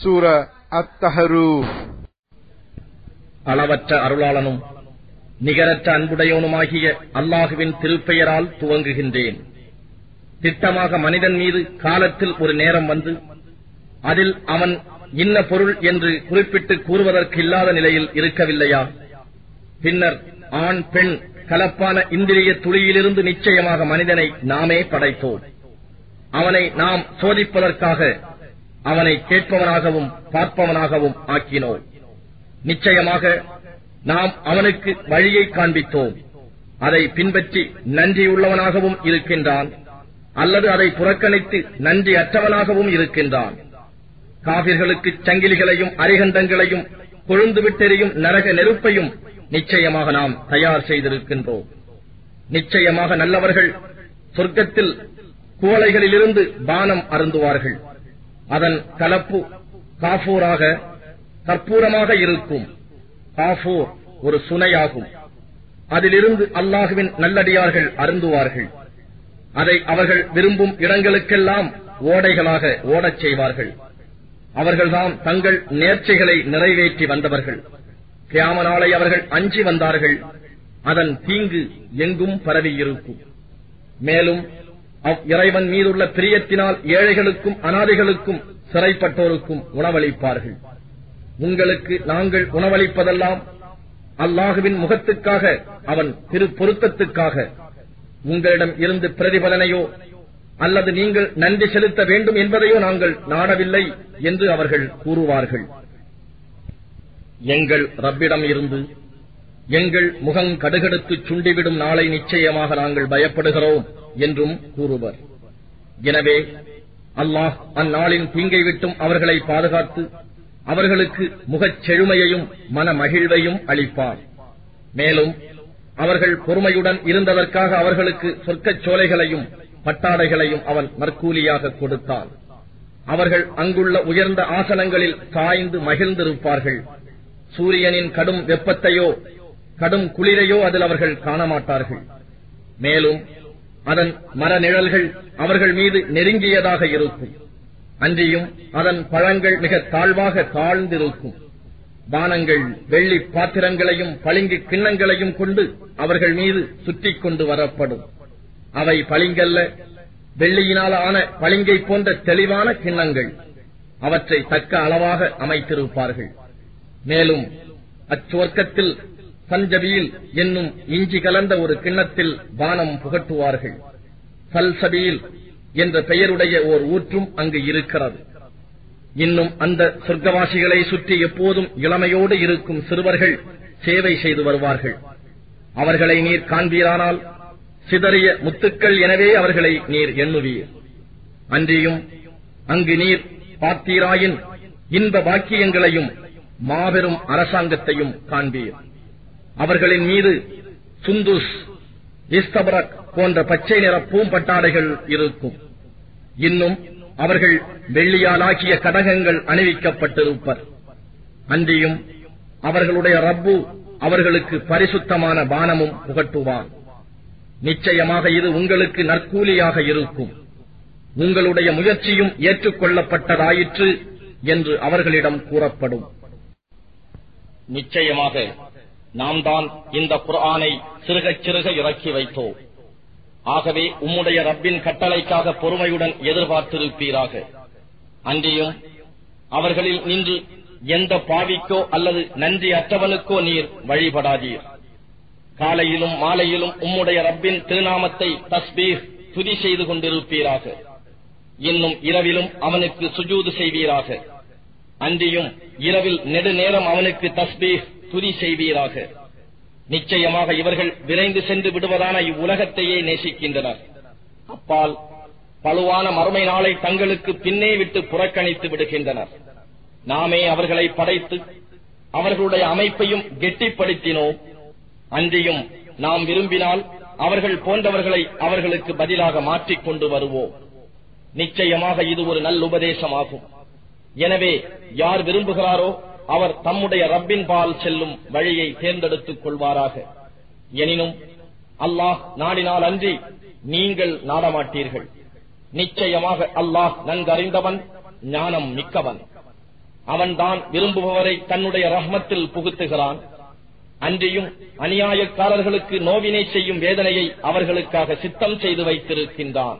சூர அத்தஹரு. அளவற்ற அருளாளனும் நிகரற்ற அன்புடையவனுமாகிய அல்லாஹுவின் திருப்பெயரால் துவங்குகின்றேன். திட்டமாக மனிதன் மீது காலத்தில் ஒரு நேரம் வந்து அதில் அவன் இன்ன பொருள் என்று குறிப்பிட்டு கூறுவதற்கு இல்லாத நிலையில் இருக்கவில்லையா? பின்னர் ஆண் பெண் கலப்பான இந்திரிய துளியிலிருந்து நிச்சயமாக மனிதனை நாமே படைத்தோம். அவனை நாம் சோதிப்பதற்காக அவனை கேட்பவனாகவும் பார்ப்பவனாகவும் ஆக்கினோம். நிச்சயமாக நாம் அவனுக்கு வழியை காண்பித்தோம். அதை பின்பற்றி நன்றியுள்ளவனாகவும் இருக்கின்றான் அல்லது அதை புறக்கணித்து நன்றி அற்றவனாகவும் இருக்கின்றான். காவிர்களுக்கு சங்கிலிகளையும் அரிகண்டங்களையும் கொழுந்து விட்டெறியும் நரக நெருப்பையும் நிச்சயமாக நாம் தயார் செய்திருக்கின்றோம். நிச்சயமாக நல்லவர்கள் சொர்க்கத்தில் குவளைகளிலிருந்து பானம் அருந்துவார்கள். அதன் கலப்பு காஃபூராக கற்பூரமாக இருக்கும். காஃபூர் ஒரு சுனையாகும். அதிலிருந்து அல்லாஹுவின் நல்லடியார்கள் அருந்துவார்கள். அதை அவர்கள் விரும்பும் இடங்களுக்கெல்லாம் ஓடைகளாக ஓடச் செய்வார்கள். அவர்கள்தான் தங்கள் நேர்ச்சைகளை நிறைவேற்றி வந்தவர்கள். கியாம நாளை அவர்கள் அஞ்சி வந்தார்கள். அதன் தீங்கு எங்கும் பரவியிருக்கும். மேலும் இறைவன் மீதுள்ள பிரியத்தினால் ஏழைகளுக்கும் அனாதைகளுக்கும் சிறைப்பட்டோருக்கும் உணவளிப்பார்கள். உங்களுக்கு நாங்கள் உணவளிப்பதெல்லாம் அல்லாஹுவின் முகத்துக்காக அவன் திரு பொருத்தத்துக்காக. உங்களிடம் இருந்து பிரதிபலனையோ அல்லது நீங்கள் நன்றி செலுத்த வேண்டும் என்பதையோ நாங்கள் நாடவில்லை என்று அவர்கள் கூறுவார்கள். எங்கள் ரப்பிடம் இருந்து எங்கள் முகம் கடுகடுத்து சுண்டிவிடும் நாளை நிச்சயமாக நாங்கள் பயப்படுகிறோம். என்றும் கூறுவர். எனவே அல்லாஹ் அந்நாளின் தீங்கை விட்டும் அவர்களை பாதுகாத்து அவர்களுக்கு முகச் செழுமையையும் மன மகிழ்வையும் அளிப்பார். மேலும் அவர்கள் பொறுமையுடன் இருந்ததற்காக அவர்களுக்கு சொர்க்கச் சோலைகளையும் பட்டாடைகளையும் அவன் நற்கூலியாக கொடுத்தான் அவர்கள் அங்குள்ள உயர்ந்த ஆசனங்களில் சாய்ந்து மகிழ்ந்திருப்பார்கள். சூரியனின் கடும் வெப்பத்தையோ கடும் குளிரையோ அதில் அவர்கள் காணமாட்டார்கள். மேலும் அதன் மரநிழல்கள் அவர்கள் மீது நெருங்கியதாக இருக்கும். அன்றியும் அதன் பழங்கள் மிக தாழ்வாக தாழ்ந்திருக்கும். பானங்கள் வெள்ளி பாத்திரங்களையும் பளிங்கு கிண்ணங்களையும் கொண்டு அவர்கள் மீது சுற்றி கொண்டு வரப்படும். அவை பளிங்கல்ல வெள்ளியினால் ஆன பளிங்கை போன்ற தெளிவான கிண்ணங்கள். அவற்றை தக்க அளவாக அமைத்திருப்பார்கள். மேலும் அச்சுவர்க்கத்தில் சஞ்சபியில் என்னும் இஞ்சி கலந்த ஒரு கிண்ணத்தில் பானம் புகட்டுவார்கள். சல்சபீல் என்ற பெயருடைய ஓர் ஊற்றும் அங்கு இருக்கிறது. இன்னும் அந்த சொர்க்கவாசிகளை சுற்றி எப்போதும் இளமையோடு இருக்கும் சிறுவர்கள் சேவை செய்து வருவார்கள். அவர்களை நீர் காண்பீரானால் சிதறிய முத்துக்கள் எனவே அவர்களை நீர் எண்ணுவீர். அன்றியும் அங்கு நீர் பார்த்தீராயின் இன்ப பாக்கியங்களையும் மாபெரும் அரசாங்கத்தையும் காண்பீர். அவர்களின் மீது சுந்துஸ் இஸ்தபரக் போன்ற பச்சை நிற பூம்பட்டாடைகள் இருக்கும். இன்னும் அவர்கள் வெள்ளியாலாகிய கடகங்கள் அணிவிக்கப்பட்டிருப்பர். அன்றியும் அவர்களுடைய ரப்பு அவர்களுக்கு பரிசுத்தமான பானமும் புகட்டுவான். நிச்சயமாக இது உங்களுக்கு நற்கூலியாக இருக்கும். உங்களுடைய முயற்சியும் ஏற்றுக்கொள்ளப்பட்டதாயிற்று என்று அவர்களிடம் கூறப்படும். நிச்சயமாக நாம் தான் இந்த குர்ஆனை சிறுகச் சிறுக இறக்கி வைத்தோம் ஆகவே உம்முடைய ரப்பின் கட்டளைக்காக பொறுமையுடன் எதிர்பார்த்திருப்பீராக. அன்றியும் அவர்களில் நின்று எந்த பாவிக்கோ அல்லது நன்றி அற்றவனுக்கோ நீர் வழிபடாதீர். காலையிலும் மாலையிலும் உம்முடைய ரப்பின் திருநாமத்தை தஸ்பீர் துதி செய்து கொண்டிருப்பீராக. இன்னும் இரவிலும் அவனுக்கு சுஜூது செய்வீராக. அன்றியும் இரவில் நெடுநேரம் அவனுக்கு தஸ்பீர் துதி செய்வீராக. நிச்சயமாக இவர்கள் விரைந்து சென்று விடுவதான இவ்வுலகத்தையே நேசிக்கின்றனர். அப்பால் பழுவான மறுமை நாளை தங்களுக்கு பின்னே விட்டு புறக்கணித்து விடுகின்றனர். நாமே அவர்களை படைத்து அவர்களுடைய அமைப்பையும் கெட்டிப்படுத்தினோம். அன்றியும் நாம் விரும்பினால் அவர்கள் போன்றவர்களை அவர்களுக்கு பதிலாக மாற்றிக் கொண்டு வருவோம். நிச்சயமாக இது ஒரு நல்லுபதேசமாகும். எனவே யார் விரும்புகிறாரோ அவர் தம்முடைய ரப்பின் பால் செல்லும் வழியை தேர்ந்தெடுத்துக் கொள்வாராக. எனினும் அல்லாஹ் நாடினால் அன்றி நீங்கள் நாடமாட்டீர்கள். நிச்சயமாக அல்லாஹ் நன்கறிந்தவன் ஞானம் மிக்கவன். அவன்தான் விரும்புபவரை தன்னுடைய ரஹ்மத்தில் புகுத்துகிறான். அன்றியும் அநியாயக்காரர்களுக்கு நோவினை செய்யும் வேதனையை அவர்களுக்காக சித்தம் செய்து வைத்திருக்கின்றான்.